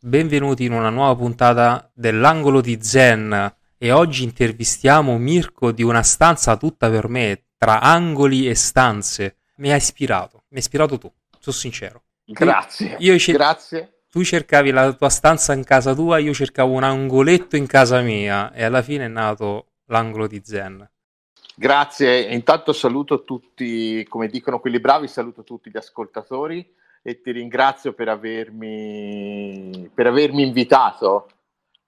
benvenuti in una nuova puntata dell'angolo di Zen e oggi intervistiamo Mirko di una stanza tutta per me, tra angoli e stanze. Mi ha ispirato, mi hai ispirato tu, sono sincero. Grazie, Io cer- grazie. Tu cercavi la tua stanza in casa tua, io cercavo un angoletto in casa mia e alla fine è nato l'angolo di Zen. Grazie, intanto saluto tutti, come dicono quelli bravi, saluto tutti gli ascoltatori e ti ringrazio per avermi, per avermi invitato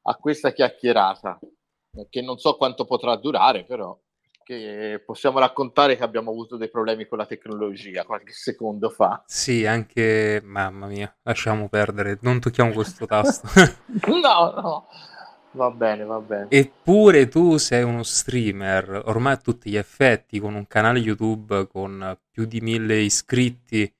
a questa chiacchierata, che non so quanto potrà durare, però che possiamo raccontare che abbiamo avuto dei problemi con la tecnologia qualche secondo fa. Sì, anche... Mamma mia, lasciamo perdere, non tocchiamo questo tasto. no, no, va bene, va bene. Eppure tu sei uno streamer, ormai a tutti gli effetti, con un canale YouTube con più di mille iscritti.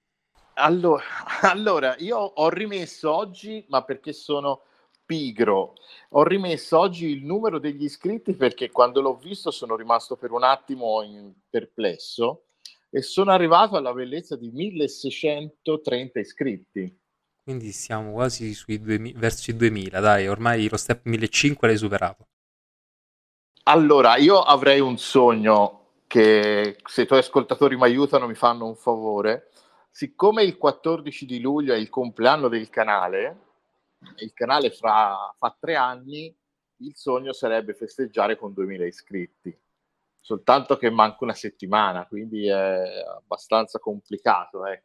Allora, allora, io ho rimesso oggi, ma perché sono pigro, ho rimesso oggi il numero degli iscritti perché quando l'ho visto sono rimasto per un attimo perplesso e sono arrivato alla bellezza di 1630 iscritti. Quindi siamo quasi sui 2000, verso i 2000, dai, ormai lo step 1500 l'hai superato. Allora, io avrei un sogno che se i tuoi ascoltatori mi aiutano mi fanno un favore. Siccome il 14 di luglio è il compleanno del canale, il canale fra, fa tre anni, il sogno sarebbe festeggiare con 2000 iscritti. Soltanto che manca una settimana, quindi è abbastanza complicato. Eh.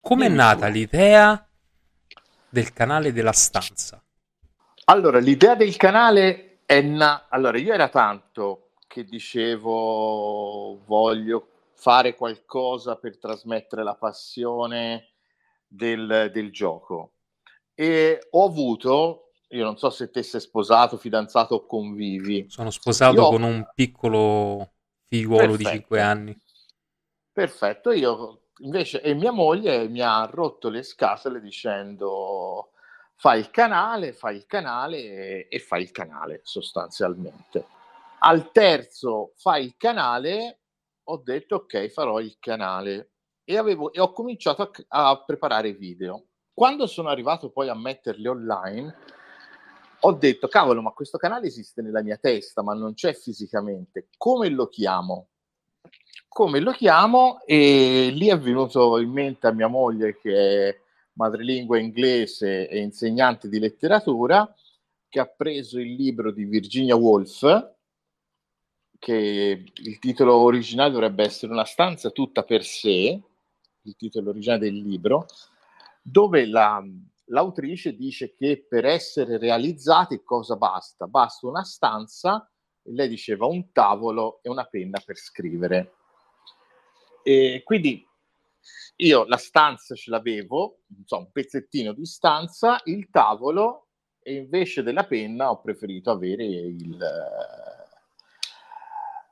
Come è nata l'idea del canale della stanza? Allora, l'idea del canale è nata... Allora, io era tanto che dicevo voglio fare qualcosa per trasmettere la passione del, del gioco e ho avuto, io non so se te sei sposato, fidanzato o convivi. Sono sposato Io- con un piccolo figliuolo di Perfetto. 5 anni. Perfetto, io invece e mia moglie mi ha rotto le scatole dicendo fai il canale, fai il canale e, e fai il canale sostanzialmente. Al terzo fai il canale, ho detto ok, farò il canale e, avevo, e ho cominciato a, a preparare video. Quando sono arrivato poi a metterli online, ho detto cavolo, ma questo canale esiste nella mia testa, ma non c'è fisicamente. Come lo chiamo? come lo chiamo e lì è venuto in mente a mia moglie che è madrelingua inglese e insegnante di letteratura che ha preso il libro di Virginia Woolf che il titolo originale dovrebbe essere Una stanza tutta per sé, il titolo originale del libro, dove la- l'autrice dice che per essere realizzati cosa basta? Basta una stanza, e lei diceva un tavolo e una penna per scrivere. E quindi io la stanza ce l'avevo, so, un pezzettino di stanza, il tavolo e invece della penna ho preferito avere il,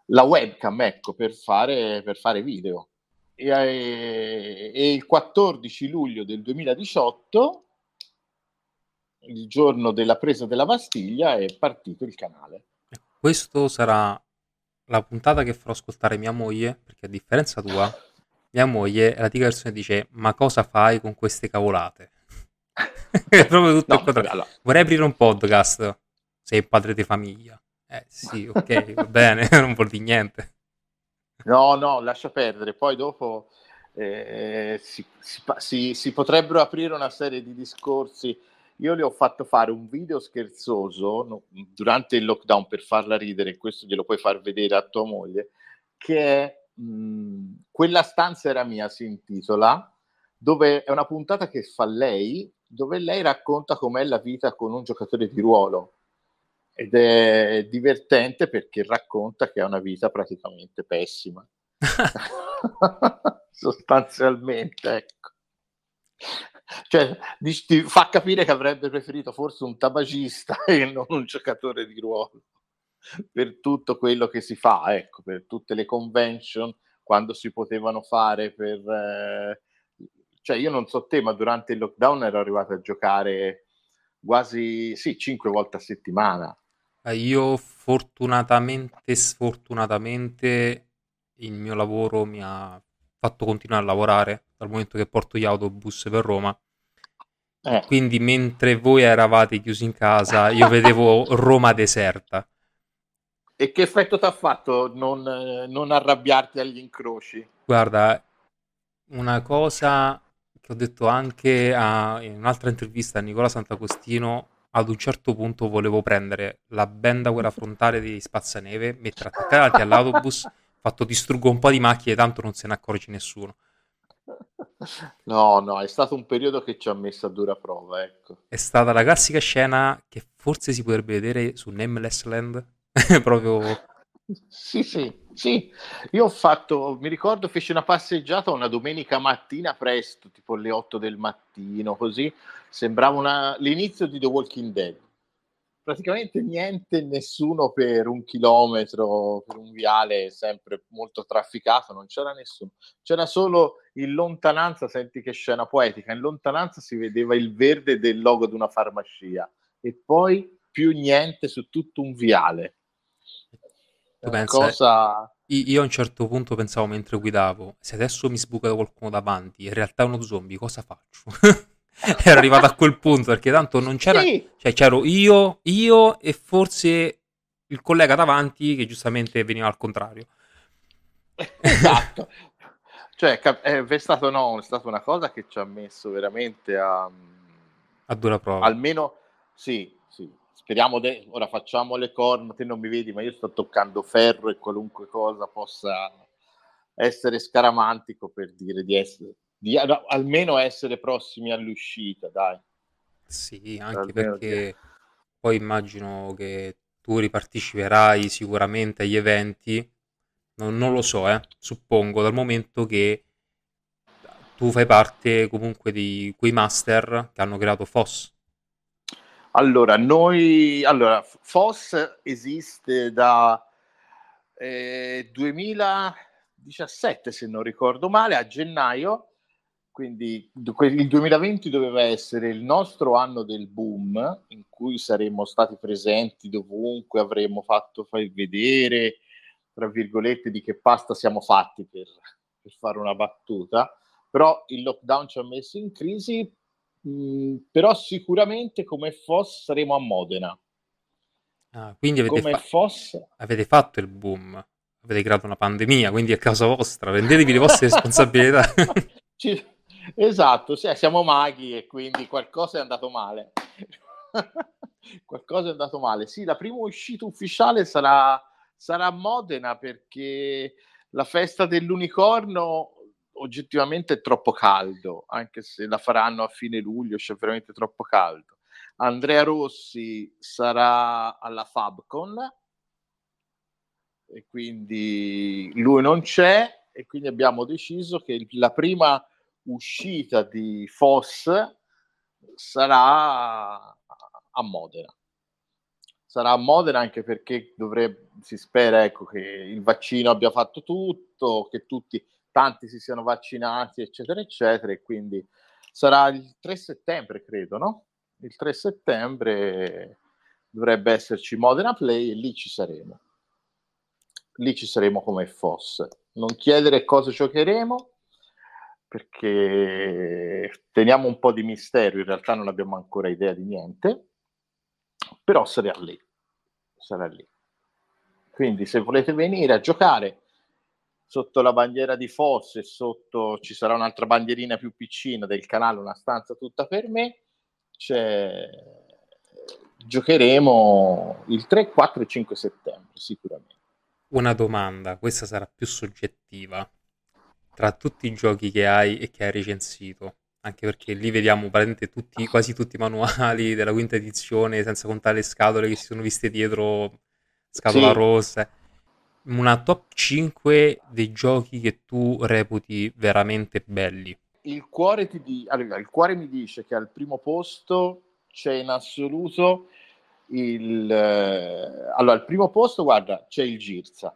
la webcam, ecco, per fare, per fare video. E, eh, e il 14 luglio del 2018, il giorno della presa della Bastiglia, è partito il canale. Questo sarà la puntata che farò ascoltare mia moglie, perché a differenza tua, mia moglie è la tipica persona che dice ma cosa fai con queste cavolate? è proprio tutto No, il contrario. allora, Vorrei aprire un podcast, sei padre di famiglia. Eh sì, ok, va bene, non vuol dire niente. No, no, lascia perdere. Poi dopo eh, si, si si- potrebbero aprire una serie di discorsi. Io le ho fatto fare un video scherzoso no, durante il lockdown per farla ridere, questo glielo puoi far vedere a tua moglie, che è Quella stanza era mia, si intitola, dove è una puntata che fa lei, dove lei racconta com'è la vita con un giocatore di ruolo. Ed è divertente perché racconta che ha una vita praticamente pessima. Sostanzialmente, ecco. Cioè, ti fa capire che avrebbe preferito forse un tabagista e non un giocatore di ruolo per tutto quello che si fa, ecco, per tutte le convention quando si potevano fare per eh, cioè io non so te, ma durante il lockdown ero arrivato a giocare quasi sì, cinque volte a settimana. Eh, Io fortunatamente, sfortunatamente, il mio lavoro mi ha fatto continuare a lavorare dal momento che porto gli autobus per Roma. Eh. Quindi mentre voi eravate chiusi in casa, io vedevo Roma deserta. E che effetto ti ha fatto non, non, arrabbiarti agli incroci? Guarda, una cosa che ho detto anche a, in un'altra intervista a Nicola Sant'Agostino, ad un certo punto volevo prendere la benda quella frontale di Spazzaneve, mettere attaccati all'autobus, fatto distruggo un po' di macchine, tanto non se ne accorge nessuno. No, no, è stato un periodo che ci ha messo a dura prova, ecco. È stata la classica scena che forse si potrebbe vedere su Nameless Land, proprio... Sì, sì, sì. Io ho fatto, mi ricordo, feci una passeggiata una domenica mattina presto, tipo alle 8 del mattino, così. Sembrava una... l'inizio di The Walking Dead praticamente niente, nessuno per un chilometro, per un viale sempre molto trafficato, non c'era nessuno. C'era solo in lontananza, senti che scena poetica, in lontananza si vedeva il verde del logo di una farmacia e poi più niente su tutto un viale. Tu pensa, cosa... Io a un certo punto pensavo mentre guidavo, se adesso mi sbuca qualcuno davanti, in realtà è uno zombie, cosa faccio? era arrivato a quel punto perché tanto non c'era, sì. cioè c'ero io, io e forse il collega davanti che giustamente veniva al contrario. Esatto. cioè, è, è, stato, no, è stata una cosa che ci ha messo veramente a... A dura prova. Almeno, sì, sì. Speriamo, de- ora facciamo le corna, te non mi vedi, ma io sto toccando ferro e qualunque cosa possa essere scaramantico per dire di essere di almeno essere prossimi all'uscita, dai. Sì, anche almeno perché che... poi immagino che tu riparteciperai sicuramente agli eventi, non, non lo so, eh, suppongo, dal momento che tu fai parte comunque di quei master che hanno creato FOSS. Allora, noi, allora, FOSS esiste da eh, 2017, se non ricordo male, a gennaio, quindi il 2020 doveva essere il nostro anno del boom, in cui saremmo stati presenti dovunque, avremmo fatto far vedere, tra virgolette, di che pasta siamo fatti per, per fare una battuta. Però il lockdown ci ha messo in crisi, mh, però sicuramente come FOS saremo a Modena. Ah, quindi avete, fa- FOS... avete fatto il boom, avete creato una pandemia, quindi è causa vostra, prendetevi le vostre responsabilità. ci, Esatto, sì, siamo maghi e quindi qualcosa è andato male. qualcosa è andato male. Sì, la prima uscita ufficiale sarà, sarà a Modena perché la festa dell'unicorno oggettivamente è troppo caldo, anche se la faranno a fine luglio, c'è veramente troppo caldo. Andrea Rossi sarà alla Fabcon e quindi lui non c'è e quindi abbiamo deciso che la prima uscita di FOS sarà a Modena. Sarà a Modena anche perché dovrebbe, si spera ecco, che il vaccino abbia fatto tutto, che tutti, tanti si siano vaccinati, eccetera, eccetera, e quindi sarà il 3 settembre, credo, no? Il 3 settembre dovrebbe esserci Modena Play e lì ci saremo. Lì ci saremo come FOS. Non chiedere cosa giocheremo, perché teniamo un po' di mistero, in realtà non abbiamo ancora idea di niente, però sarà lì, sarà lì. Quindi se volete venire a giocare sotto la bandiera di Fosse, sotto ci sarà un'altra bandierina più piccina del canale, una stanza tutta per me, c'è... giocheremo il 3, 4 e 5 settembre sicuramente. Una domanda, questa sarà più soggettiva tra tutti i giochi che hai e che hai recensito, anche perché lì vediamo tutti, quasi tutti i manuali della quinta edizione, senza contare le scatole che si sono viste dietro, scatola sì. rossa. Una top 5 dei giochi che tu reputi veramente belli. Il cuore, ti di... allora, il cuore mi dice che al primo posto c'è in assoluto il... Eh, allora, al primo posto, guarda, c'è il Girza,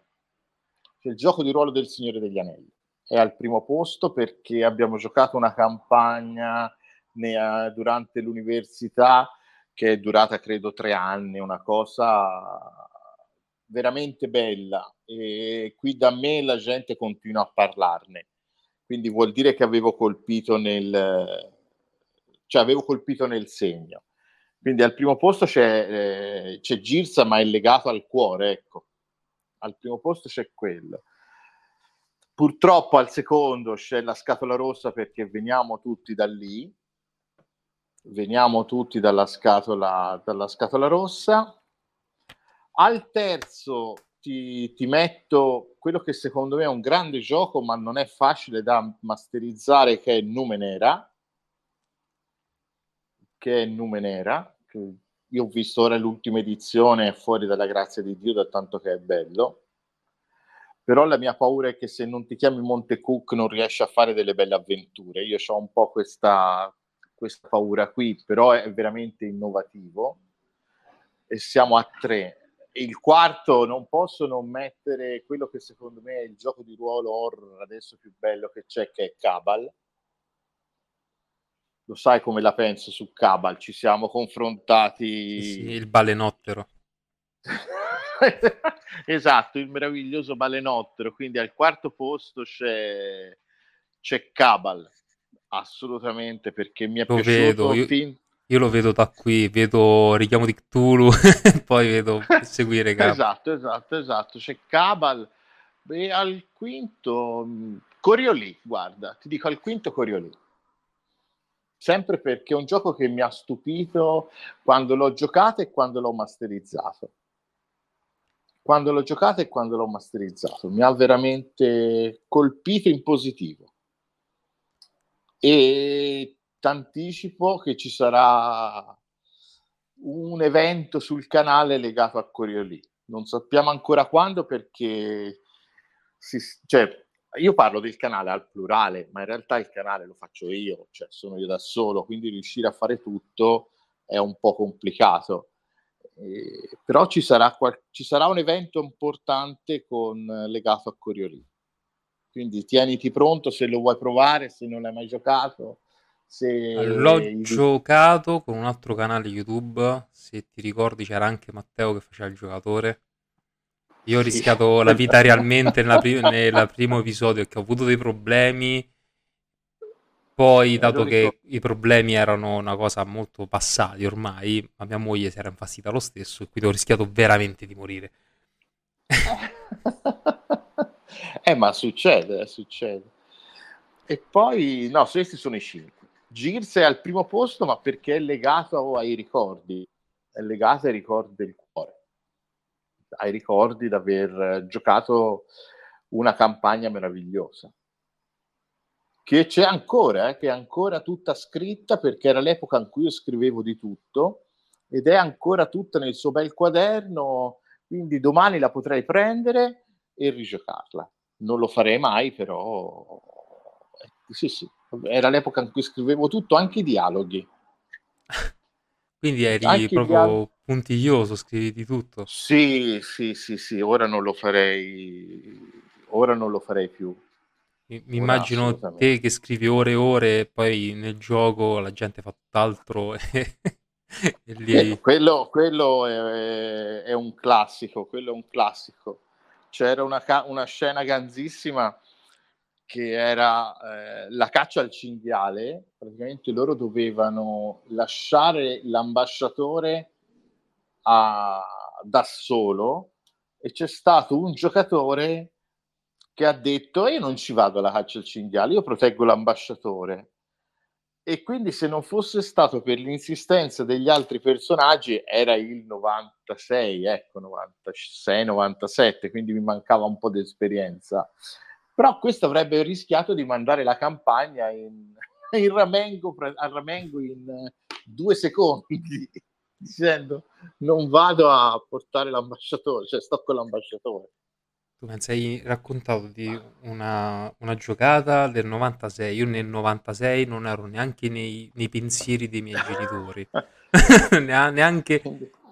c'è il gioco di ruolo del Signore degli Anelli è al primo posto perché abbiamo giocato una campagna ne, durante l'università che è durata credo tre anni, una cosa veramente bella e qui da me la gente continua a parlarne, quindi vuol dire che avevo colpito nel, cioè avevo colpito nel segno. Quindi al primo posto c'è, eh, c'è Girsa, ma è legato al cuore, ecco. Al primo posto c'è quello. Purtroppo al secondo c'è la scatola rossa perché veniamo tutti da lì, veniamo tutti dalla scatola, dalla scatola rossa. Al terzo ti, ti, metto quello che secondo me è un grande gioco, ma non è facile da masterizzare, che è Numenera. Che è Numenera. Che io ho visto ora l'ultima edizione fuori dalla grazia di Dio, da tanto che è bello. Però la mia paura è che se non ti chiami Monte Cook non riesci a fare delle belle avventure. Io ho un po' questa, questa paura qui, però è veramente innovativo. E siamo a tre il quarto non posso non mettere quello che secondo me è il gioco di ruolo horror adesso più bello che c'è, che è Cabal. Lo sai come la penso su Cabal? Ci siamo confrontati. Sì, il balenottero. esatto, il meraviglioso balenottero. Quindi al quarto posto c'è, c'è Cabal. Assolutamente, perché mi è lo piaciuto vedo, io... fin io lo vedo da qui, vedo richiamo di Cthulhu, poi vedo seguire Cabal. Esatto, esatto, esatto. C'è Cabal. E al quinto, mm, Coriolì, guarda, ti dico al quinto Coriolì. Sempre perché è un gioco che mi ha stupito quando l'ho giocato e quando l'ho masterizzato. Quando l'ho giocato e quando l'ho masterizzato. Mi ha veramente colpito in positivo. E t'anticipo che ci sarà un evento sul canale legato a Coriolì. Non sappiamo ancora quando perché si, cioè, io parlo del canale al plurale, ma in realtà il canale lo faccio io, cioè sono io da solo, quindi riuscire a fare tutto è un po' complicato. Eh, però ci sarà, qual- ci sarà, un evento importante con, legato a Coriolì. Quindi tieniti pronto se lo vuoi provare, se non l'hai mai giocato se... L'ho giocato con un altro canale YouTube, se ti ricordi c'era anche Matteo che faceva il giocatore. Io ho rischiato sì. la vita realmente nel pri- primo episodio perché ho avuto dei problemi. Poi, dato che i problemi erano una cosa molto passati ormai, ma mia moglie si era infastidita lo stesso e quindi ho rischiato veramente di morire. eh, ma succede, succede. E poi, no, questi sono i cinque. Gears è al primo posto, ma perché è legato ai ricordi, è legato ai ricordi del cuore, ai ricordi di aver giocato una campagna meravigliosa. Che c'è ancora, eh, che è ancora tutta scritta perché era l'epoca in cui io scrivevo di tutto ed è ancora tutta nel suo bel quaderno, quindi domani la potrei prendere e rigiocarla. Non lo farei mai, però eh, sì, sì, era l'epoca in cui scrivevo tutto, anche i dialoghi. Quindi eri anche proprio dialoghi... puntiglioso, scrivi di tutto. Sì, sì, sì, sì, ora non lo farei, ora non lo farei più. Mi, immagino te che scrivi ore e ore e poi nel gioco la gente fa tutt'altro e, e lì... Eh, quello, quello è, è, un classico, quello è un classico. C'era una, una scena ganzissima che era eh, la caccia al cinghiale, praticamente loro dovevano lasciare l'ambasciatore a, da solo e c'è stato un giocatore che ha detto io non ci vado alla caccia al cinghiale, io proteggo l'ambasciatore. E quindi se non fosse stato per l'insistenza degli altri personaggi era il 96, ecco, 96, 97, quindi mi mancava un po' di esperienza però questo avrebbe rischiato di mandare la campagna in, in ramengo, a ramengo in eh, due secondi, dicendo non vado a portare l'ambasciatore, cioè sto con l'ambasciatore. Tu pensi, hai raccontato di una, una, giocata del 96, io nel 96 non ero neanche nei, nei pensieri dei miei genitori, neanche,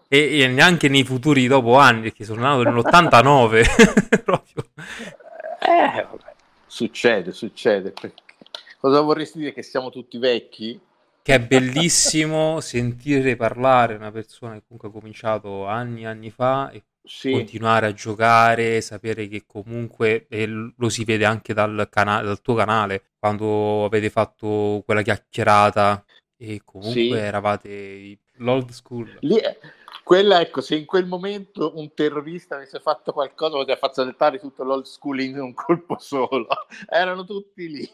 e, e, neanche nei futuri dopo anni, perché sono nato nell'89, proprio. Eh, vabbè. Succede, succede. Cosa vorresti dire? Che siamo tutti vecchi? Che è bellissimo sentire parlare una persona che comunque ha cominciato anni e anni fa e sì. continuare a giocare, sapere che comunque, e lo si vede anche dal, cana- dal tuo canale, quando avete fatto quella chiacchierata E comunque sì. eravate l'old school. Lì, quella, ecco, se in quel momento un terrorista avesse fatto qualcosa, poteva far saltare tutto l'old school in un colpo solo. Erano tutti lì.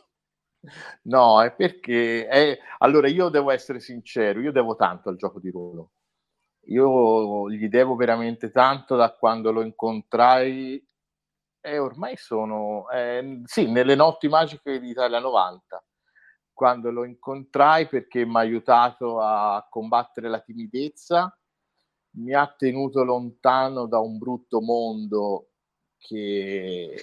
No, è perché... È... Allora, io devo essere sincero, io devo tanto al gioco di ruolo. Io gli devo veramente tanto da quando lo incontrai e ormai sono... Eh, sì, nelle notti magiche di Italia 90 quando lo incontrai perché mi ha aiutato a combattere la timidezza, mi ha tenuto lontano da un brutto mondo che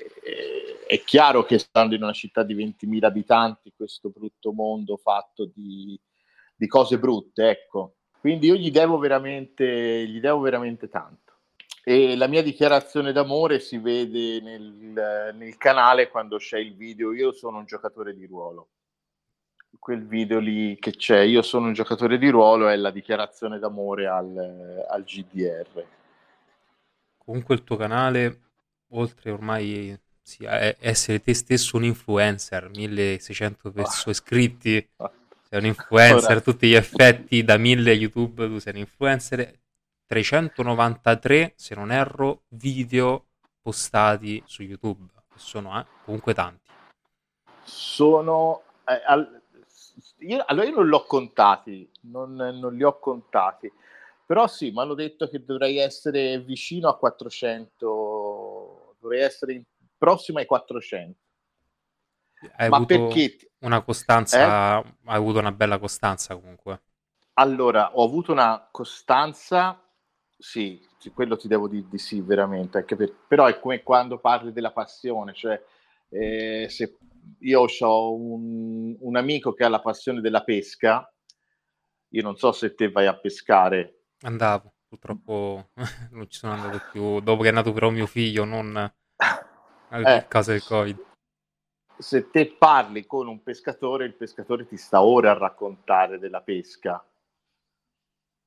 è chiaro che stando in una città di 20.000 abitanti, questo brutto mondo fatto di, di cose brutte, ecco. Quindi io gli devo veramente, gli devo veramente tanto. E la mia dichiarazione d'amore si vede nel, nel canale quando c'è il video Io sono un giocatore di ruolo quel video lì che c'è, io sono un giocatore di ruolo, è la dichiarazione d'amore al, al GDR. Comunque il tuo canale, oltre ormai sì, a essere te stesso un influencer, 1600 persone oh. iscritti, sei un influencer a tutti gli effetti, da 1000 YouTube tu sei un influencer, 393, se non erro, video postati su YouTube, sono eh, comunque tanti. Sono... Eh, al, io, allora io non l'ho contati, non, non li ho contati, però sì, mi hanno detto che dovrei essere vicino a 400, dovrei essere prossimo ai 400. Hai Ma perché? Una costanza, eh? hai avuto una bella costanza comunque. Allora, ho avuto una costanza, sì, quello ti devo dire di sì, veramente, per, però è come quando parli della passione, cioè eh, se io ho un, un, amico che ha la passione della pesca. Io non so se te vai a pescare. Andavo, purtroppo non ci sono andato più. Dopo che è nato però mio figlio, non a eh, causa del Covid. Se te parli con un pescatore, il pescatore ti sta ora a raccontare della pesca.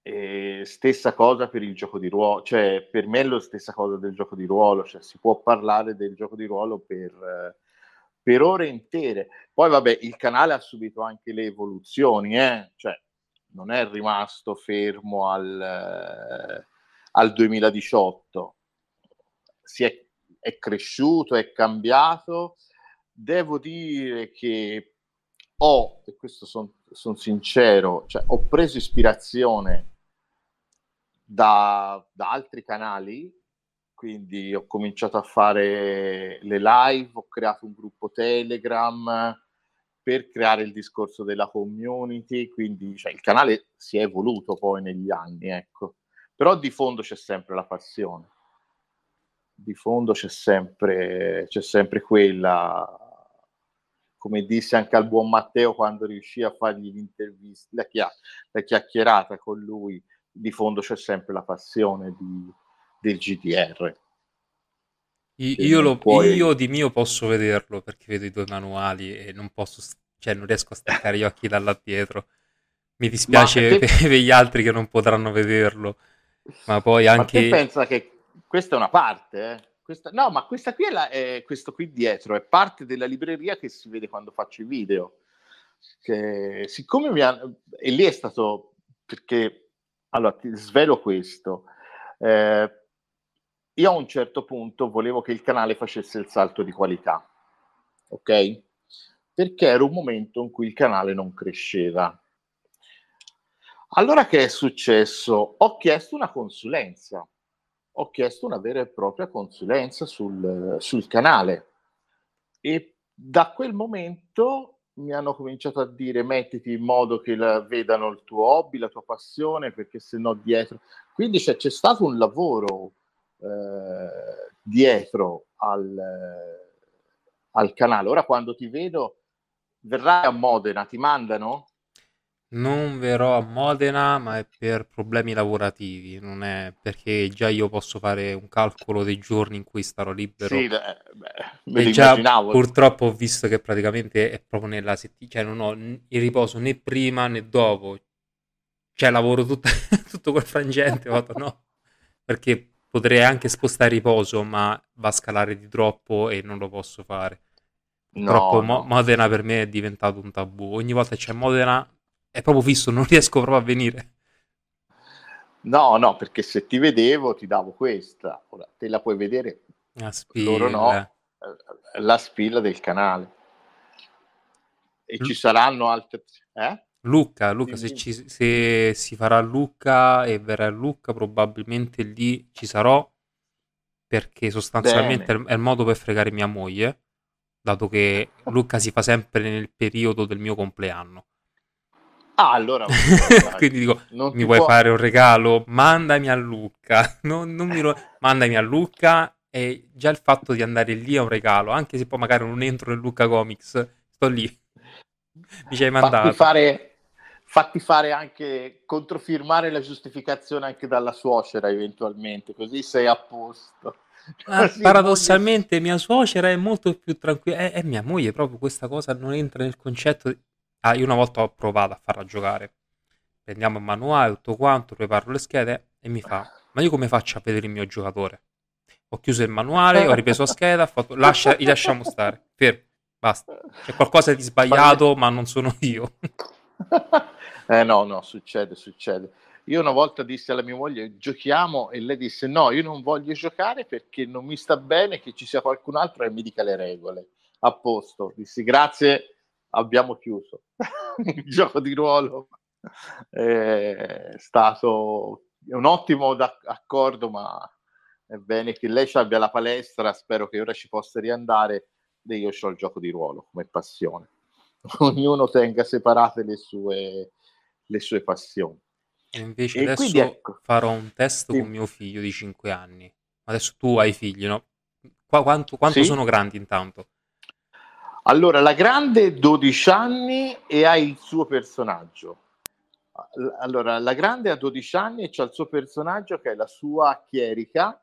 E stessa cosa per il gioco di ruolo, cioè per me è la stessa cosa del gioco di ruolo, cioè si può parlare del gioco di ruolo per per ore intere. Poi vabbè, il canale ha subito anche le evoluzioni, eh? cioè non è rimasto fermo al, al 2018, si è, è, cresciuto, è cambiato. Devo dire che ho, e questo sono son sincero, cioè, ho preso ispirazione da, da altri canali quindi ho cominciato a fare le live, ho creato un gruppo Telegram per creare il discorso della community, quindi cioè, il canale si è evoluto poi negli anni, ecco. Però di fondo c'è sempre la passione, di fondo c'è sempre, c'è sempre quella, come disse anche al buon Matteo quando riuscì a fargli l'intervista, la, chiacch- la chiacchierata con lui, di fondo c'è sempre la passione di del GDR. Io, lo, puoi... io, di mio posso vederlo perché vedo i due manuali e non posso, cioè non riesco a staccare gli occhi da là dietro. Mi dispiace te... per gli altri che non potranno vederlo, ma poi anche. Ma pensa che questa è una parte, eh? Questa... No, ma questa qui è, la... è, questo qui dietro, è parte della libreria che si vede quando faccio i video. Che siccome mi hanno. E lì è stato perché. Allora, ti svelo questo. Eh, io a un certo punto volevo che il canale facesse il salto di qualità, ok? Perché era un momento in cui il canale non cresceva. Allora che è successo? Ho chiesto una consulenza, ho chiesto una vera e propria consulenza sul, sul canale e da quel momento mi hanno cominciato a dire mettiti in modo che la, vedano il tuo hobby, la tua passione, perché se no dietro... Quindi c'è, c'è stato un lavoro eh, dietro al, al canale. Ora quando ti vedo, verrai a Modena, ti mandano? Non verrò a Modena, ma è per problemi lavorativi, non è perché già io posso fare un calcolo dei giorni in cui starò libero. Sì, beh, e già purtroppo ho visto che praticamente è proprio nella settimana, cioè non ho il riposo né prima né dopo. Cioè lavoro tutto, tutto quel frangente, no? Perché Potrei anche spostare riposo, ma va a scalare di troppo e non lo posso fare. No, Troppo no. Modena per me è diventato un tabù. Ogni volta c'è Modena, è proprio fisso, non riesco proprio a venire. No, no, perché se ti vedevo ti davo questa, ora te la puoi vedere, La spilla. loro no, eh, la spilla del canale. E ci saranno altre... Eh? Lucca, Lucca se, ci, se si farà Lucca e verrà Lucca, probabilmente lì ci sarò perché sostanzialmente è Bene. il, è il modo per fregare mia moglie, dato che Lucca si fa sempre nel periodo del mio compleanno. Ah, allora... Quindi dico, non mi vuoi può- fare un regalo? Mandami a Lucca. Non, non mi ro- mandami a Lucca e già il fatto di andare lì è un regalo, anche se poi magari non entro nel Lucca Comics, sto lì. Mi ci hai Fatti mandato. fare, fatti fare anche controfirmare la giustificazione anche dalla suocera eventualmente, così sei a posto. Ah, paradossalmente mia suocera è molto più tranquilla. È, è mia moglie, proprio questa cosa non entra nel concetto. Ah, io una volta ho provato a farla giocare. Prendiamo il manuale, tutto quanto, preparo le schede e mi fa: Ma io come faccio a vedere il mio giocatore? Ho chiuso il manuale, ho ripreso la scheda, ho fatto, lascia, li lasciamo stare. Fermo, basta. C'è qualcosa di sbagliato, ma non sono io. eh no, no, succede, succede. Io una volta dissi alla mia moglie giochiamo e lei disse no, io non voglio giocare perché non mi sta bene che ci sia qualcun altro e mi dica le regole. A posto, dissi grazie, abbiamo chiuso. Il gioco di ruolo è stato un ottimo accordo, ma è bene che lei ci abbia la palestra, spero che ora ci possa riandare e io ho il gioco di ruolo come passione. Ognuno tenga separate le sue, le sue passioni. E invece E adesso quindi ecco. farò un test Sì. con mio figlio di 5 anni. Adesso tu hai figli, no? Qua- quanto quanto Sì. sono grandi intanto? Allora, la grande 12 anni e ha il suo personaggio. All- Allora, la grande ha 12 anni e c'ha il suo personaggio che è la sua chierica,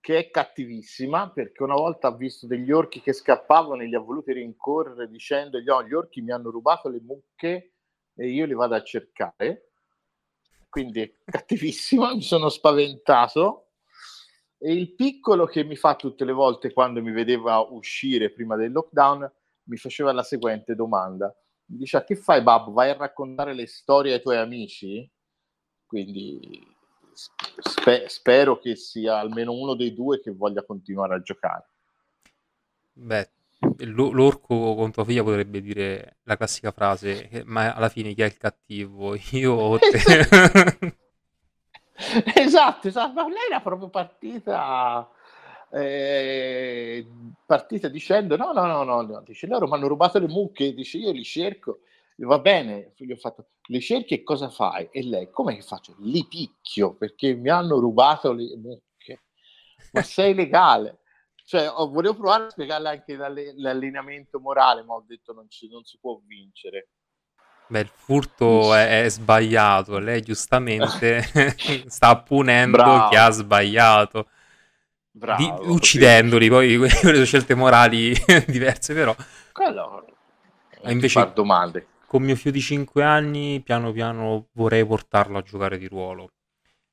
che è cattivissima perché una volta ha visto degli orchi che scappavano e li ha voluti rincorrere dicendogli: "Oh, gli orchi mi hanno rubato le mucche e io li vado a cercare. Quindi è cattivissima, mi sono spaventato. E il piccolo che mi fa tutte le volte quando mi vedeva uscire prima del lockdown mi faceva la seguente domanda. Mi diceva, che fai babbo? Vai a raccontare le storie ai tuoi amici? Quindi spe- spero che sia almeno uno dei due che voglia continuare a giocare. Beh, l'orco con tua figlia potrebbe dire la classica frase, eh, ma alla fine chi è il cattivo? Io o te? esatto, esatto, ma lei era proprio partita, eh, partita dicendo no, no, no, no, no. dice loro mi hanno rubato le mucche, dice io li cerco, va bene, gli ho fatto, le cerchi e cosa fai? E lei, come che faccio? Li picchio perché mi hanno rubato le mucche, ma sei legale? Cioè, ho- volevo provare a spiegarle anche l'alle- l'allineamento morale, ma ho detto non, ci- non si può vincere. Beh, il furto è, è sbagliato, lei giustamente sta punendo Bravo. chi ha sbagliato, Bravo, di- uccidendoli, poi quelle sono scelte morali diverse, però Quello, E invece- far domande. con mio figlio di 5 anni piano piano vorrei portarlo a giocare di ruolo.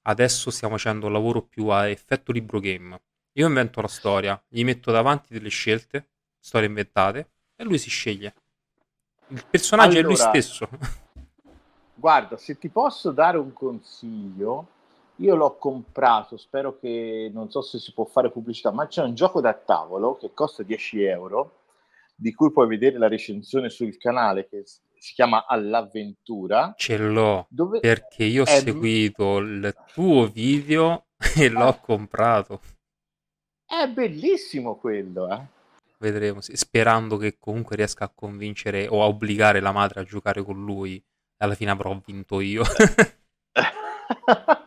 Adesso stiamo facendo un lavoro più a effetto libro game. Io invento la storia, gli metto davanti delle scelte, storie inventate, e lui si sceglie. Il personaggio è lui Allora, stesso. Guarda, se ti posso dare un consiglio, io l'ho comprato, spero che non so se si può fare pubblicità, ma c'è un gioco da tavolo che costa 10 euro, di cui puoi vedere la recensione sul canale che si chiama All'avventura, Ce l'ho, dove perché io ho è- seguito il tuo video e l'ho Ah. comprato. è bellissimo quello, eh. Vedremo, sperando che comunque riesca a convincere o a obbligare la madre a giocare con lui. Alla fine avrò vinto io.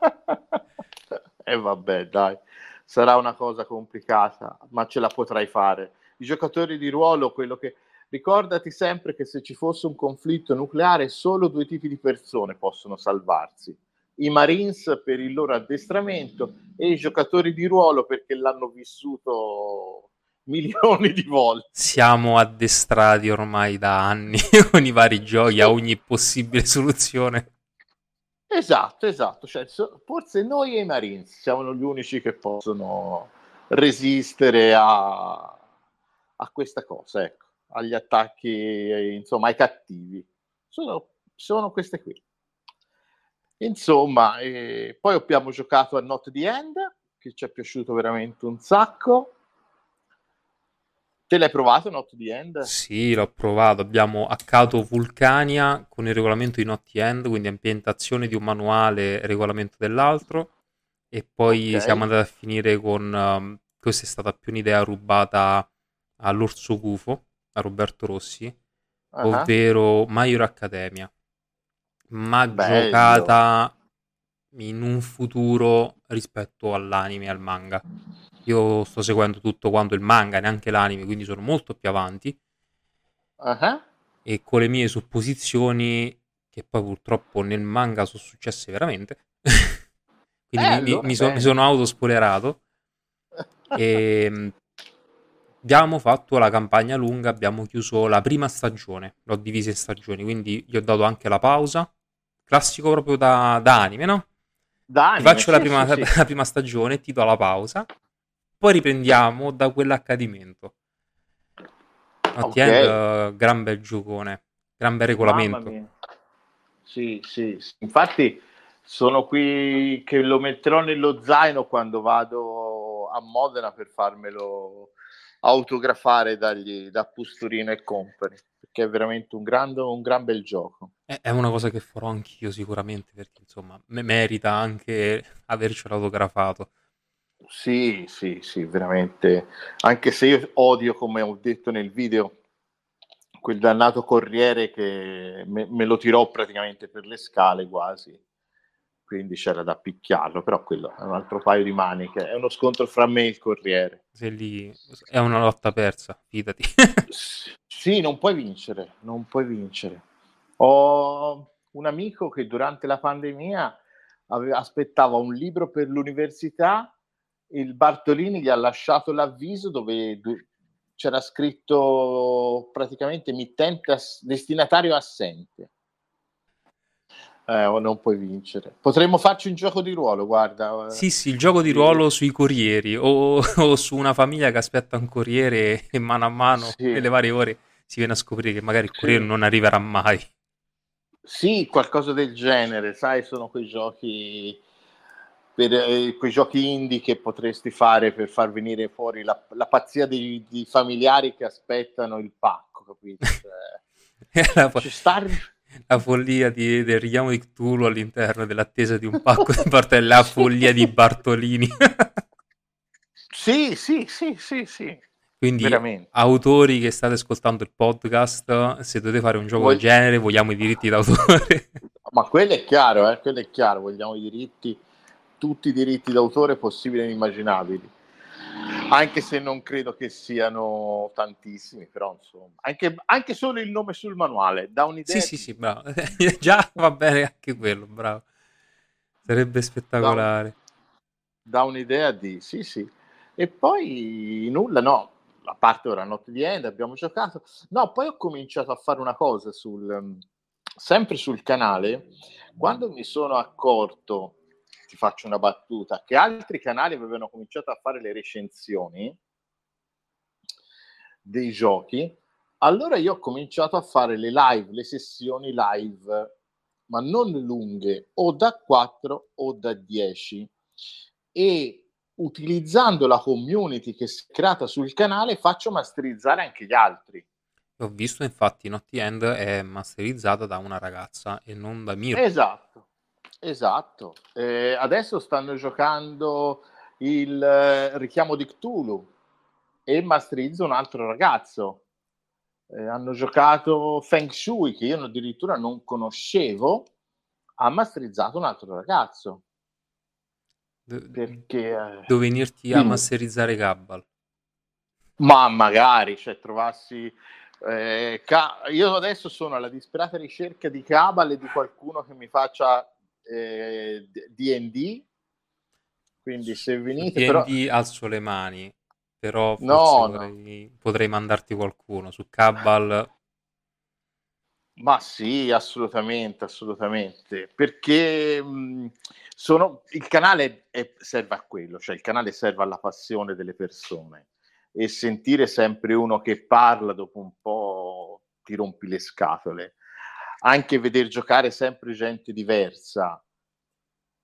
E vabbè, dai, sarà una cosa complicata, ma ce la potrai fare. I giocatori di ruolo, quello che ricordati sempre che se ci fosse un conflitto nucleare, solo due tipi di persone possono salvarsi. I Marines per il loro addestramento e i giocatori di ruolo perché l'hanno vissuto milioni di volte. Siamo addestrati ormai da anni con i vari giochi a ogni possibile soluzione. Esatto, esatto. Cioè, forse noi e i Marines siamo gli unici che possono resistere a, a questa cosa, ecco, agli attacchi, insomma, ai cattivi. Sono- sono queste qui. Insomma, eh, poi abbiamo giocato a Not the End, che ci è piaciuto veramente un sacco. Te l'hai provato Not the End? Sì, l'ho provato. Abbiamo accato Vulcania con il regolamento di Not the End, quindi ambientazione di un manuale regolamento dell'altro. E poi okay. siamo andati a finire con... Um, questa è stata più un'idea rubata all'Orso Gufo, a Roberto Rossi, uh-huh. ovvero Major Academia. Ma Bello. giocata in un futuro rispetto all'anime e al manga. Io sto seguendo tutto quanto il manga, neanche l'anime, quindi sono molto più avanti. Uh-huh. E con le mie supposizioni, che poi purtroppo nel manga sono successe veramente, quindi eh, mi, allora, mi, so, mi, sono autospoilerato. e ehm, abbiamo fatto la campagna lunga, abbiamo chiuso la prima stagione, l'ho divisa in stagioni, quindi gli ho dato anche la pausa. Classico proprio da, da anime, no? Da anime, faccio sì, la, prima, sì, sì. la prima stagione, ti do la pausa, poi riprendiamo da quell'accadimento. Okay. End, uh, gran bel giocone, gran bel regolamento. Sì, sì, sì, infatti sono qui che lo metterò nello zaino quando vado a Modena per farmelo autografare dagli, da Pusturino e Company perché è veramente un gran, un gran bel gioco. È una cosa che farò anch'io sicuramente perché insomma merita anche avercelo autografato. Sì, sì, sì, veramente. Anche se io odio, come ho detto nel video, quel dannato corriere che me, me lo tirò praticamente per le scale quasi. Quindi c'era da picchiarlo, però quello è un altro paio di maniche. È uno scontro fra me e il corriere. Se lì è una lotta persa, fidati. sì, non puoi vincere, non puoi vincere. Ho un amico che durante la pandemia aspettava un libro per l'università il Bartolini gli ha lasciato l'avviso dove c'era scritto praticamente mittente ass- destinatario assente. Eh, non puoi vincere. Potremmo farci un gioco di ruolo, guarda. Sì, sì, il gioco di ruolo sui corrieri o, o su una famiglia che aspetta un corriere e mano a mano, sì. nelle varie ore, si viene a scoprire che magari il corriere sì. non arriverà mai. Sì, qualcosa del genere, sai, sono quei giochi per eh, quei giochi indie che potresti fare per far venire fuori la, la pazzia di, di, familiari che aspettano il pacco, capito? Cioè, la, fo- sta... la, follia di, del richiamo di Cthulhu all'interno dell'attesa di un pacco di parte la follia di Bartolini. sì, sì, sì, sì, sì. Quindi, Veramente. autori che state ascoltando il podcast, se dovete fare un gioco Vog... del genere, vogliamo i diritti d'autore. Ma quello è chiaro, eh? quello è chiaro, vogliamo i diritti tutti i diritti d'autore possibili e immaginabili. Anche se non credo che siano tantissimi, però insomma, anche, anche solo il nome sul manuale dà un'idea. Sì, di... sì, sì, bravo. Già va bene anche quello, bravo. Sarebbe spettacolare. Dà, un'idea di sì, sì. E poi nulla, no. A parte ora notte di end, abbiamo giocato. No, poi ho cominciato a fare una cosa sul sempre sul canale. Quando mi sono accorto ti faccio una battuta, che altri canali avevano cominciato a fare le recensioni dei giochi, allora io ho cominciato a fare le live, le sessioni live, ma non lunghe, o da 4 o da 10. E utilizzando la community che si è creata sul canale faccio masterizzare anche gli altri. Ho visto infatti Naughty End è masterizzata da una ragazza e non da Miro. Esatto, Esatto, eh, adesso stanno giocando il eh, richiamo di Cthulhu e masterizza un altro ragazzo. Eh, hanno giocato Feng Shui, che io addirittura non conoscevo, ha masterizzato un altro ragazzo. perché, eh, Dove venirti a masterizzare Gabbal? Ma magari, cioè trovassi... Eh, ca- io adesso sono alla disperata ricerca di Cabal e di qualcuno che mi faccia eh, D&D, quindi se venite... D&D però... alzo le mani, però no, vorrei, no. potrei mandarti qualcuno su Cabal. Ma sì, assolutamente, assolutamente, perché mh, sono, il canale è, serve a quello, cioè il canale serve alla passione delle persone e sentire sempre uno che parla dopo un po' ti rompi le scatole anche vedere giocare sempre gente diversa,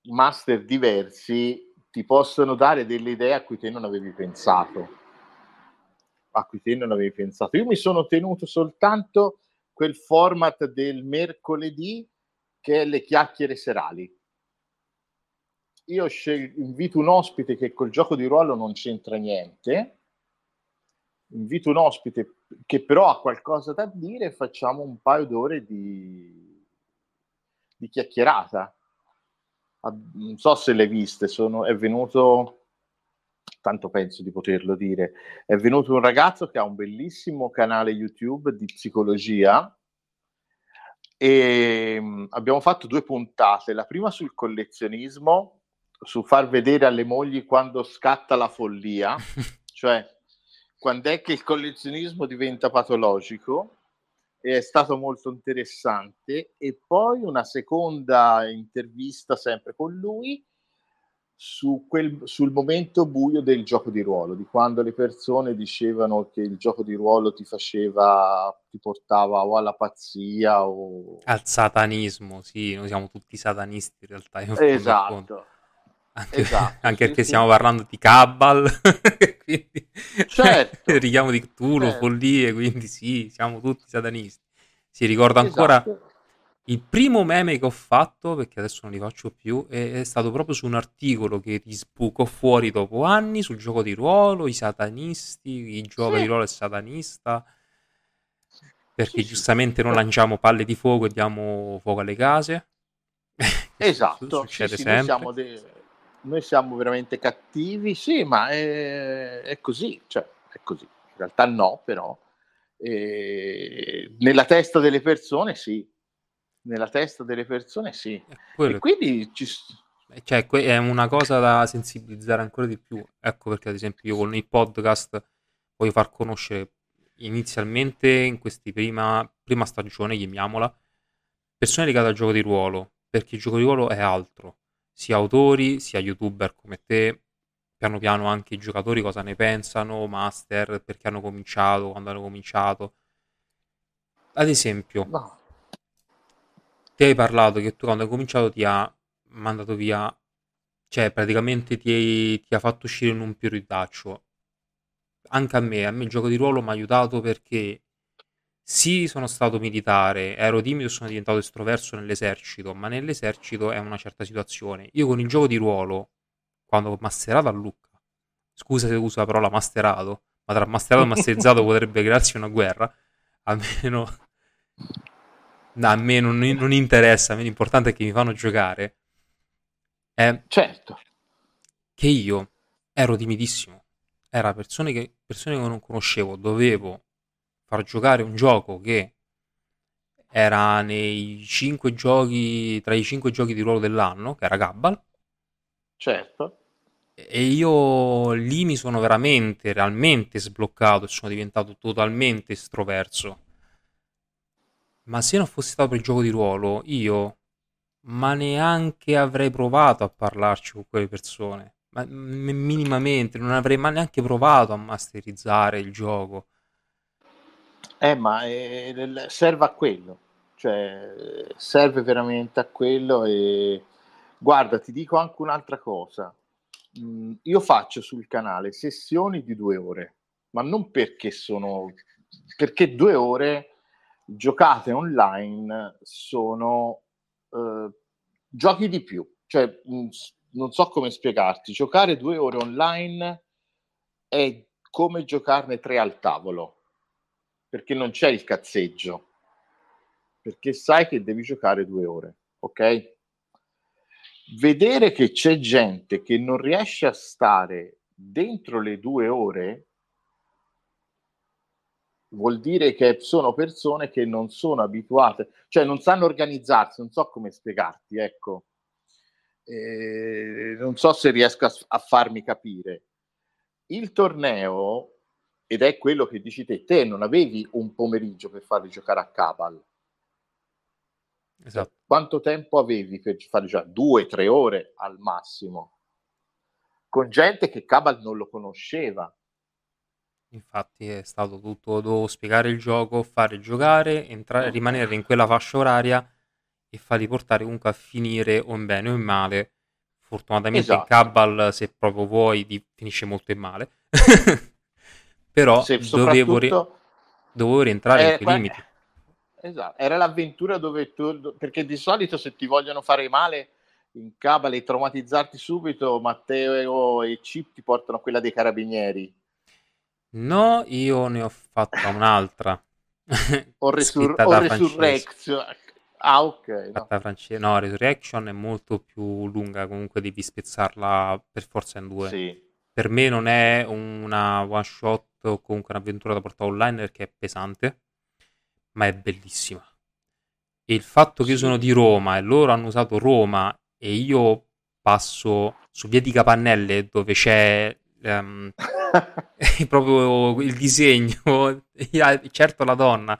master diversi, ti possono dare delle idee a cui te non avevi pensato. A cui te non avevi pensato. Io mi sono tenuto soltanto quel format del mercoledì che è le chiacchiere serali. Io scel- invito un ospite che col gioco di ruolo non c'entra niente, invito un ospite che però ha qualcosa da dire facciamo un paio d'ore di, di chiacchierata. Non so se le viste, sono, è venuto, tanto penso di poterlo dire, è venuto un ragazzo che ha un bellissimo canale YouTube di psicologia e abbiamo fatto due puntate, la prima sul collezionismo, su far vedere alle mogli quando scatta la follia, cioè quando è che il collezionismo diventa patologico è stato molto interessante e poi una seconda intervista sempre con lui su quel, sul momento buio del gioco di ruolo, di quando le persone dicevano che il gioco di ruolo ti faceva, ti portava o alla pazzia o al satanismo, sì, noi siamo tutti satanisti in realtà. Esatto. Anche, esatto, anche sì, perché sì. stiamo parlando di Cabal, quindi certo. richiamo di Cthulhu, certo. follie, quindi sì, siamo tutti satanisti. Si ricorda ancora esatto. il primo meme che ho fatto, perché adesso non li faccio più, è, è stato proprio su un articolo che ti sbucò fuori dopo anni sul gioco di ruolo, i satanisti, il gioco sì. di ruolo è satanista, perché giustamente non lanciamo palle di fuoco e diamo fuoco alle case. Esatto, succede sempre. De- noi siamo veramente cattivi, sì, ma è, è così, cioè, è così. In realtà no, però eh, nella testa delle persone sì, nella testa delle persone sì. Quello... E quindi ci... Cioè, è una cosa da sensibilizzare ancora di più. Ecco perché, ad esempio, io con i podcast voglio far conoscere inizialmente in questa prima, prima stagione, chiamiamola, persone legate al gioco di ruolo, perché il gioco di ruolo è altro sia autori, sia youtuber come te, piano piano anche i giocatori cosa ne pensano, master, perché hanno cominciato, quando hanno cominciato. Ad esempio, no. ti hai parlato che tu quando hai cominciato ti ha mandato via, cioè praticamente ti, hai, ti ha fatto uscire in un piruitaccio. Anche a me, a me il gioco di ruolo mi ha aiutato perché sì, sono stato militare, ero timido e sono diventato estroverso nell'esercito, ma nell'esercito è una certa situazione. Io con il gioco di ruolo, quando ho masterato a Lucca, scusa se uso la parola masterato, ma tra masterato e masterizzato potrebbe crearsi una guerra, almeno no, a me non, non interessa, a me l'importante è che mi fanno giocare. È certo. Che io ero timidissimo. Era persone che, persone che non conoscevo, dovevo far giocare un gioco che era nei 5 giochi, tra i 5 giochi di ruolo dell'anno, che era Gabbal. Certo. E io lì mi sono veramente, realmente sbloccato e sono diventato totalmente estroverso. Ma se non fosse stato per il gioco di ruolo, io ma neanche avrei provato a parlarci con quelle persone. Ma minimamente, non avrei mai neanche provato a masterizzare il gioco. Eh, ma eh, serve a quello, cioè serve veramente a quello e guarda, ti dico anche un'altra cosa. Mm, io faccio sul canale sessioni di due ore, ma non perché sono perché due ore giocate online sono eh, giochi di più, cioè mh, mm, non so come spiegarti, giocare due ore online è come giocarne tre al tavolo perché non c'è il cazzeggio, perché sai che devi giocare due ore, ok? Vedere che c'è gente che non riesce a stare dentro le due ore vuol dire che sono persone che non sono abituate, cioè non sanno organizzarsi, non so come spiegarti, ecco. Eh, non so se riesco a, a farmi capire. Il torneo ed è quello che dici te, te non avevi un pomeriggio per farli giocare a Cabal. Esatto. Quanto tempo avevi per farli giocare? Due, tre ore al massimo. Con gente che Cabal non lo conosceva. Infatti è stato tutto, dovevo spiegare il gioco, fare giocare, entrare, rimanere in quella fascia oraria e farli portare comunque a finire o in bene o in male. Fortunatamente Esatto. in Cabal, se proprio vuoi, di- finisce molto in male. Però Se dovevo, ri- dovevo rientrare in Eh, quei limiti. Esatto, era l'avventura dove tu, perché di solito se ti vogliono fare male in cabale e traumatizzarti subito, Matteo e Chip ti portano quella dei carabinieri No, io ne ho fatta un'altra. o, Resur- o. Resurrection. Ah, ok. no. Francese. No, Resurrection è molto più lunga, comunque devi spezzarla per forza in due. Sì. Per me non è una one shot o comunque un'avventura da portare online perché è pesante, ma è bellissima. E il fatto che io sono di Roma e loro hanno usato Roma e io passo su via di Capannelle dove c'è ehm, proprio il disegno, certo la donna,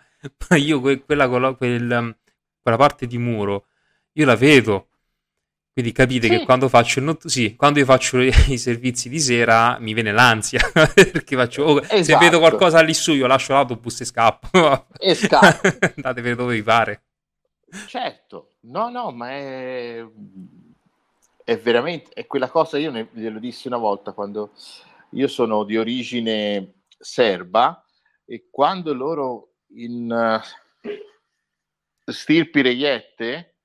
ma io que- quella, colo- quel- quella parte di muro, io la vedo. Quindi capite Sì. che quando faccio, il not- sì, quando io faccio i servizi di sera mi viene l'ansia perché faccio, oh, se Esatto. vedo qualcosa lì su io lascio l'autobus e scappo. E scappo. Andatevene dove vi pare. Certo, no, no, ma è, è veramente, è quella cosa, io ne, glielo dissi una volta quando io sono di origine serba e quando loro in uh, Stirpi Reiette,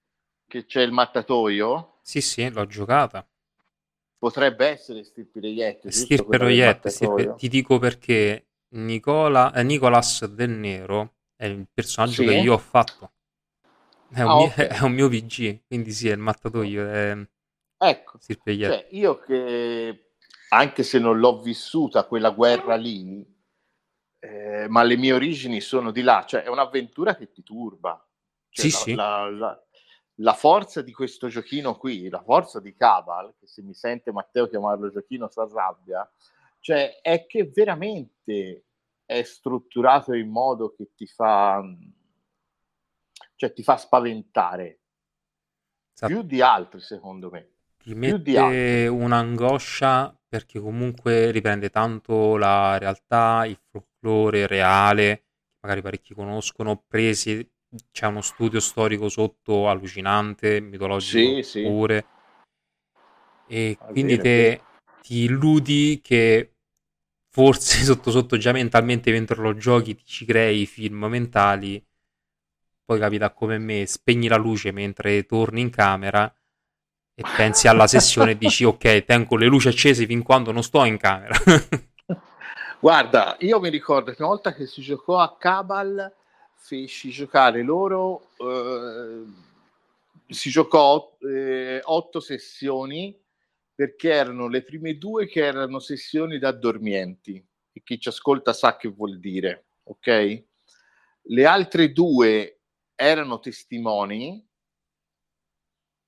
che c'è il mattatoio, Sì, sì, l'ho giocata. potrebbe essere Stirpi Reiette, giusto? Stirpe Quella del Royette, Stirpe- mattatoio? ti dico perché Nicola, eh, Nicolas Del Nero è il personaggio Sì? che io ho fatto. È un, Ah, mio, ok. è un mio PG, quindi sì, è il mattatoio, è Ecco. Cioè, io che anche se non l'ho vissuta quella guerra lì, eh, ma le mie origini sono di là, cioè è un'avventura che ti turba. Cioè, Sì, la, sì. La, la- la forza di questo giochino qui, la forza di Cabal, che se mi sente Matteo chiamarlo giochino si arrabbia, cioè è che veramente è strutturato in modo che ti fa, cioè ti fa spaventare Esatto. più di altri secondo me. Ti mette un'angoscia perché comunque riprende tanto la realtà, il folklore reale, magari parecchi conoscono, presi, c'è uno studio storico sotto allucinante, mitologico Sì, sì. pure. E È quindi vero, te ti illudi che forse sotto sotto già mentalmente mentre lo giochi ti ci crei i film mentali, poi capita come me, spegni la luce mentre torni in camera e pensi alla sessione e dici ok, tengo le luci accese fin quando non sto in camera. Guarda, io mi ricordo che una volta che si giocò a Cabal, feci giocare loro, eh, si giocò eh, otto sessioni perché erano le prime due che erano sessioni da dormienti. E chi ci ascolta sa che vuol dire, ok? Le altre due erano testimoni,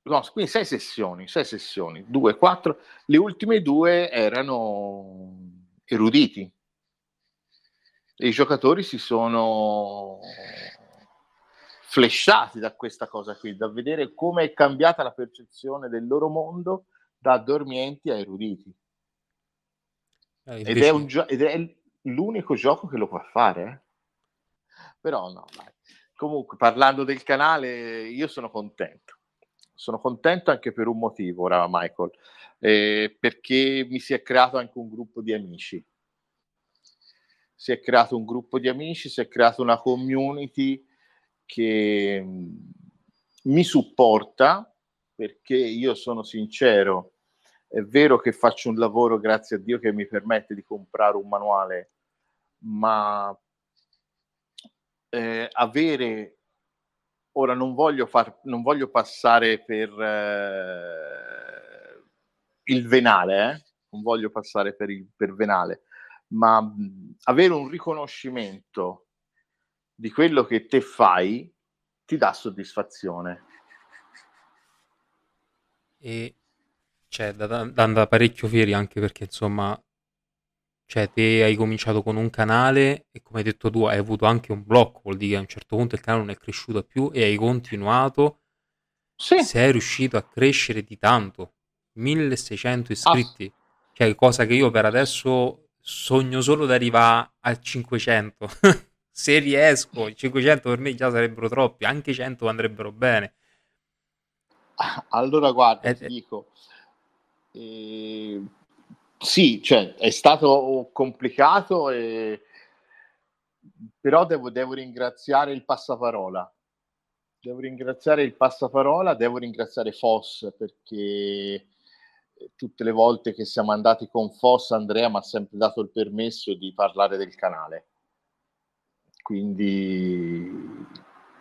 no, quindi sei sessioni, sei sessioni, due, quattro, le ultime due erano eruditi i giocatori si sono flashati da questa cosa qui, da vedere come è cambiata la percezione del loro mondo da dormienti a eruditi. Eh, Ed è, un gio- ed è l'unico gioco che lo può fare. eh. Però no, dai. Comunque, parlando del canale, io sono contento. Sono contento anche per un motivo, ora Michael, eh, perché mi si è creato anche un gruppo di amici. Si è creato un gruppo di amici, si è creata una community che mh, mi supporta perché io sono sincero, è vero che faccio un lavoro, grazie a Dio, che mi permette di comprare un manuale, ma eh, avere ora non voglio, far, non voglio passare per eh, il venale, eh? non voglio passare per il per venale, ma avere un riconoscimento di quello che te fai ti dà soddisfazione. E cioè, da, da, da parecchio fieri anche perché insomma, cioè, te hai cominciato con un canale e come hai detto tu hai avuto anche un blocco, vuol dire che a un certo punto il canale non è cresciuto più e hai continuato, Sì, sei riuscito a crescere di tanto, 1600 iscritti, cioè cosa che io per adesso sogno solo di arrivare al 500. Se riesco, i 500 per me già sarebbero troppi, anche 100 andrebbero bene. Allora, guarda, eh, ti dico, eh, sì, cioè, è stato complicato, e... però devo, devo ringraziare il passaparola. Devo ringraziare il passaparola, devo ringraziare Foss perché tutte le volte che siamo andati con Foss, Andrea mi ha sempre dato il permesso di parlare del canale. Quindi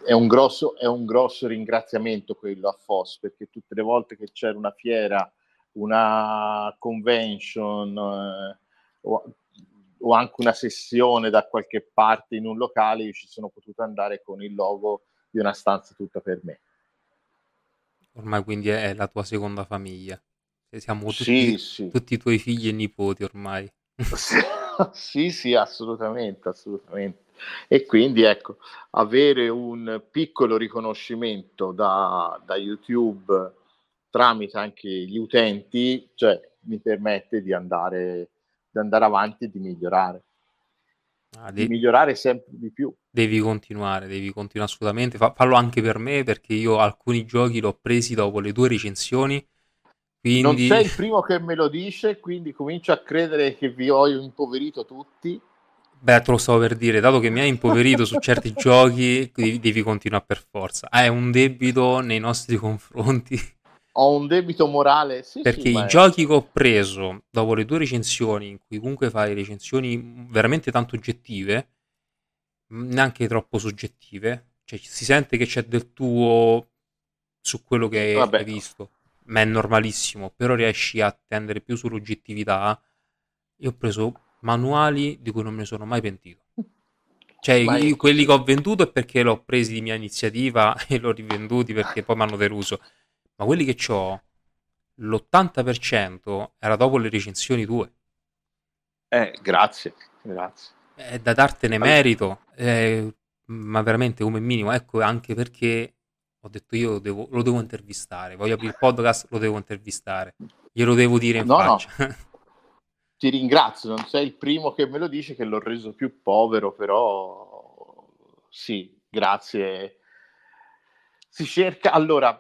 è un grosso, è un grosso ringraziamento quello a Foss, perché tutte le volte che c'era una fiera, una convention eh, o, o, anche una sessione da qualche parte in un locale, io ci sono potuto andare con il logo di una stanza tutta per me. Ormai quindi è la tua seconda famiglia. Siamo tutti, sì, sì. tutti i tuoi figli e nipoti ormai. sì, sì, assolutamente, assolutamente. E quindi ecco, avere un piccolo riconoscimento da, da YouTube tramite anche gli utenti, cioè mi permette di andare, di andare avanti e di migliorare. Ah, di, di migliorare sempre di più. Devi continuare, devi continuare assolutamente. Fa, fallo anche per me perché io alcuni giochi l'ho presi dopo le tue recensioni quindi... Non sei il primo che me lo dice, quindi comincio a credere che vi ho impoverito tutti. Beh, te lo stavo per dire, dato che mi hai impoverito su certi giochi, devi, devi, continuare per forza. Hai un debito nei nostri confronti. Ho un debito morale, sì. Perché sì, i giochi che ho preso dopo le tue recensioni, in cui comunque fai recensioni veramente tanto oggettive, neanche troppo soggettive, cioè si sente che c'è del tuo su quello che Vabbè. hai visto ma è normalissimo, però riesci a tendere più sull'oggettività. Io ho preso manuali di cui non mi sono mai pentito. Cioè, io, quelli che ho venduto è perché l'ho presi di mia iniziativa e l'ho rivenduti perché poi mi hanno deluso. Ma quelli che ho, l'80% era dopo le recensioni tue. Eh, grazie, grazie. È da dartene merito, eh, ma veramente come minimo. Ecco, anche perché ho detto io devo, lo devo intervistare, voglio aprire il podcast, lo devo intervistare, glielo devo dire in no, faccia. No. Ti ringrazio, non sei il primo che me lo dice che l'ho reso più povero, però sì, grazie. Si cerca, allora,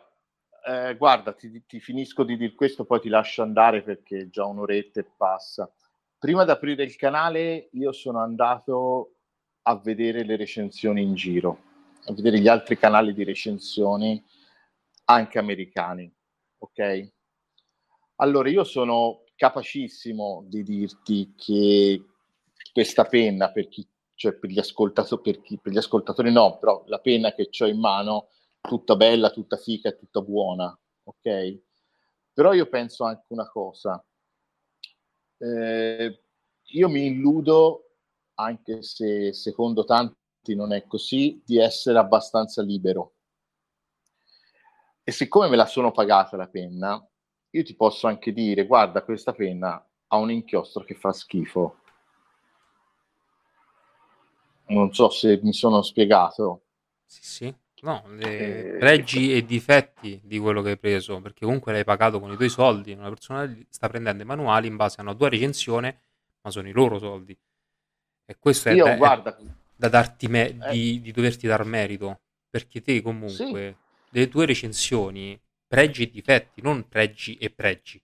eh, guarda, ti, ti, finisco di dire questo, poi ti lascio andare perché già un'oretta e passa. Prima di aprire il canale io sono andato a vedere le recensioni in giro a vedere gli altri canali di recensioni anche americani, ok? Allora io sono capacissimo di dirti che questa penna per chi cioè per gli, ascoltatori, per, chi, per gli ascoltatori no, però la penna che ho in mano, tutta bella, tutta fica e tutta buona, ok? Però io penso anche una cosa, eh, io mi illudo, anche se secondo tanti non è così, di essere abbastanza libero. E siccome me la sono pagata la penna, io ti posso anche dire, guarda, questa penna ha un inchiostro che fa schifo. Non so se mi sono spiegato. Sì, sì. No, le eh, pregi e difetti di quello che hai preso, perché comunque l'hai pagato con i tuoi soldi, una persona sta prendendo i manuali in base a una tua recensione, ma sono i loro soldi. E questo Io, è, guarda, da darti me- eh. di, di, doverti dar merito, perché te comunque sì. le tue recensioni pregi e difetti, non pregi e pregi.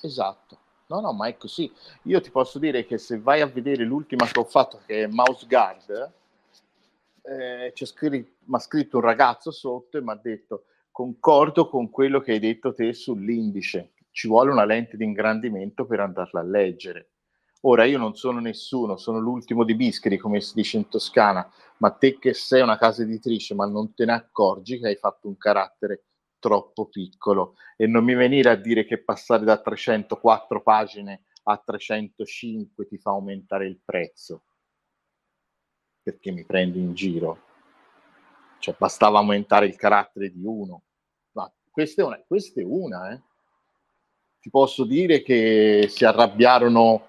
Esatto. No, no, ma è così. Io ti posso dire che se vai a vedere l'ultima che ho fatto, che è Mouse Guard, eh, c'è scritto, mi ha scritto un ragazzo sotto e mi ha detto concordo con quello che hai detto te sull'indice, ci vuole una lente di ingrandimento per andarla a leggere. Ora io non sono nessuno, sono l'ultimo di Bischeri, come si dice in Toscana, ma te che sei una casa editrice, ma non te ne accorgi che hai fatto un carattere troppo piccolo. E non mi venire a dire che passare da 304 pagine a 305 ti fa aumentare il prezzo. Perché mi prendi in giro. Cioè bastava aumentare il carattere di uno. Ma questa è una, questa è una eh. ti posso dire che si arrabbiarono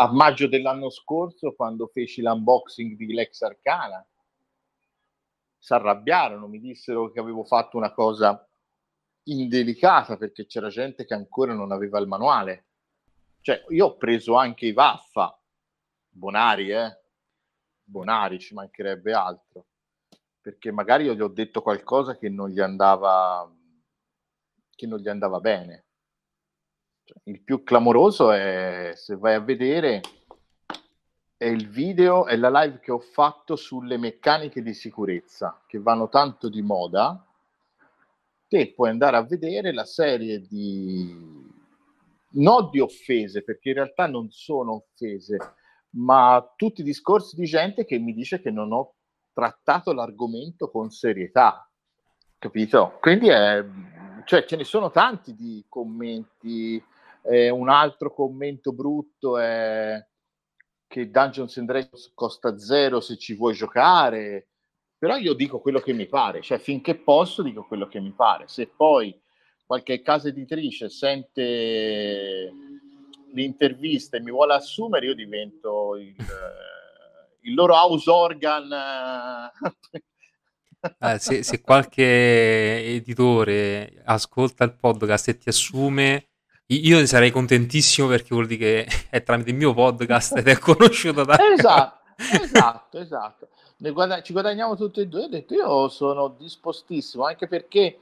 a maggio dell'anno scorso, quando feci l'unboxing di Lex Arcana, si arrabbiarono, mi dissero che avevo fatto una cosa indelicata perché c'era gente che ancora non aveva il manuale. Cioè, io ho preso anche i Vaffa, Bonari, eh? Bonari, ci mancherebbe altro, perché magari io gli ho detto qualcosa che non gli andava, che non gli andava bene. Cioè, il più clamoroso è, se vai a vedere, è il video, è la live che ho fatto sulle meccaniche di sicurezza, che vanno tanto di moda. Te puoi andare a vedere la serie di non di offese, perché in realtà non sono offese, ma tutti i discorsi di gente che mi dice che non ho trattato l'argomento con serietà, capito? Quindi è, cioè, ce ne sono tanti di commenti. Eh, un altro commento brutto è che Dungeons and Dragons costa zero se ci vuoi giocare, però io dico quello che mi pare, cioè finché posso dico quello che mi pare. Se poi qualche casa editrice sente l'intervista e mi vuole assumere, io divento il, il loro house organ. Eh, se, se, qualche editore ascolta il podcast e ti assume, io sarei contentissimo perché vuol dire che è tramite il mio podcast ed è conosciuto da... esatto, esatto, esatto. Guadagn- ci guadagniamo tutti e due. Ho detto, io sono dispostissimo anche perché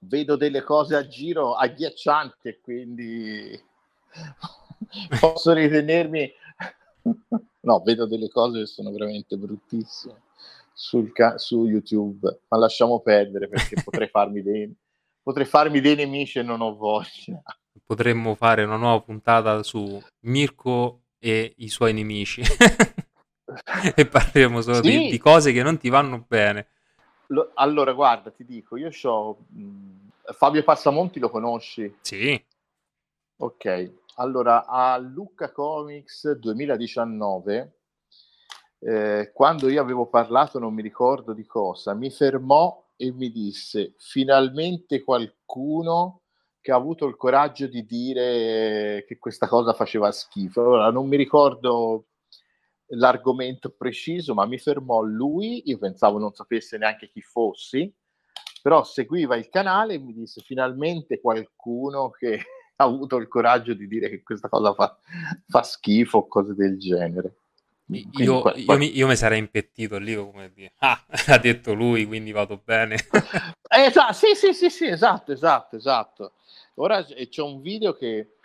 vedo delle cose a giro agghiaccianti quindi posso ritenermi no, vedo delle cose che sono veramente bruttissime sul ca- su YouTube, ma lasciamo perdere perché potrei farmi dei potrei farmi dei nemici e non ho voglia. Potremmo fare una nuova puntata su Mirko e i suoi nemici. e parleremo solo sì. di, di cose che non ti vanno bene. Lo, allora, guarda, ti dico, io ho Fabio Passamonti lo conosci? Sì. Ok, allora a Lucca Comics 2019, eh, quando io avevo parlato, non mi ricordo di cosa, mi fermò e mi disse: finalmente qualcuno che ha avuto il coraggio di dire che questa cosa faceva schifo. Allora, non mi ricordo l'argomento preciso, ma mi fermò lui, io pensavo non sapesse neanche chi fossi, però seguiva il canale e mi disse finalmente qualcuno che ha avuto il coraggio di dire che questa cosa fa, fa schifo o cose del genere. io, qua, io, mi, io, mi, sarei impettito lì come dire, ah, l'ha detto lui, quindi vado bene. esatto, sì, sì, sì, sì, esatto, esatto, esatto. Ora c'è un video che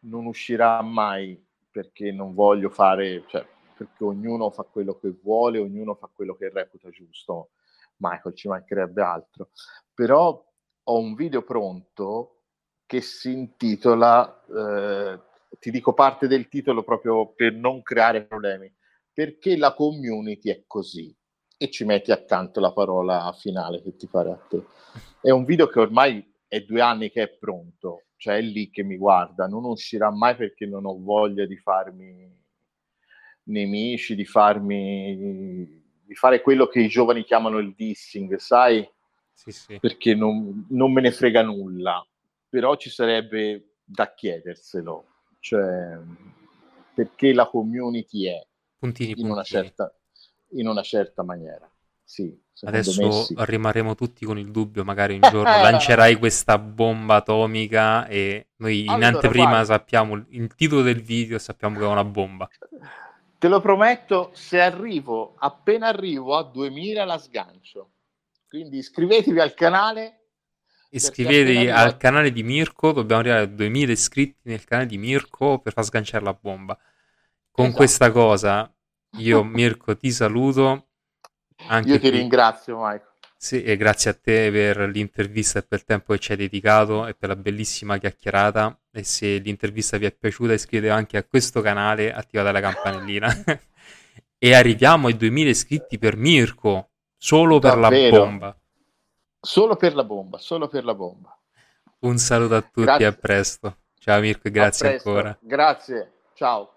non uscirà mai perché non voglio fare, cioè, perché ognuno fa quello che vuole, ognuno fa quello che reputa giusto. Michael, ci mancherebbe altro. Però ho un video pronto che si intitola, eh, ti dico parte del titolo proprio per non creare problemi, perché la community è così e ci metti accanto la parola finale che ti pare a te. È un video che ormai è due anni che è pronto, cioè è lì che mi guarda, non uscirà mai perché non ho voglia di farmi nemici, di farmi di fare quello che i giovani chiamano il dissing, sai? Sì, sì. Perché non, non, me ne frega nulla, però ci sarebbe da chiederselo, cioè perché la community è puntini, in, puntini. Una certa, in una certa maniera. Sì, Adesso sì. rimarremo tutti con il dubbio, magari un giorno lancerai questa bomba atomica e noi in allora, anteprima vai. sappiamo il titolo del video sappiamo che è una bomba. Te lo prometto, se arrivo, appena arrivo a 2000 la sgancio. Quindi iscrivetevi al canale. Iscrivetevi al canale di Mirko, dobbiamo arrivare a 2000 iscritti nel canale di Mirko per far sganciare la bomba. Con esatto. questa cosa, io Mirko ti saluto. Io ti qui. ringrazio Michael. Sì, e grazie a te per l'intervista e per il tempo che ci hai dedicato e per la bellissima chiacchierata. E se l'intervista vi è piaciuta, iscrivetevi anche a questo canale, attivate la campanellina. e arriviamo ai 2000 iscritti per Mirko, solo per Davvero? la bomba. Solo per la bomba, solo per la bomba. Un saluto a tutti grazie. e a presto. Ciao Mirko grazie ancora. Grazie, ciao.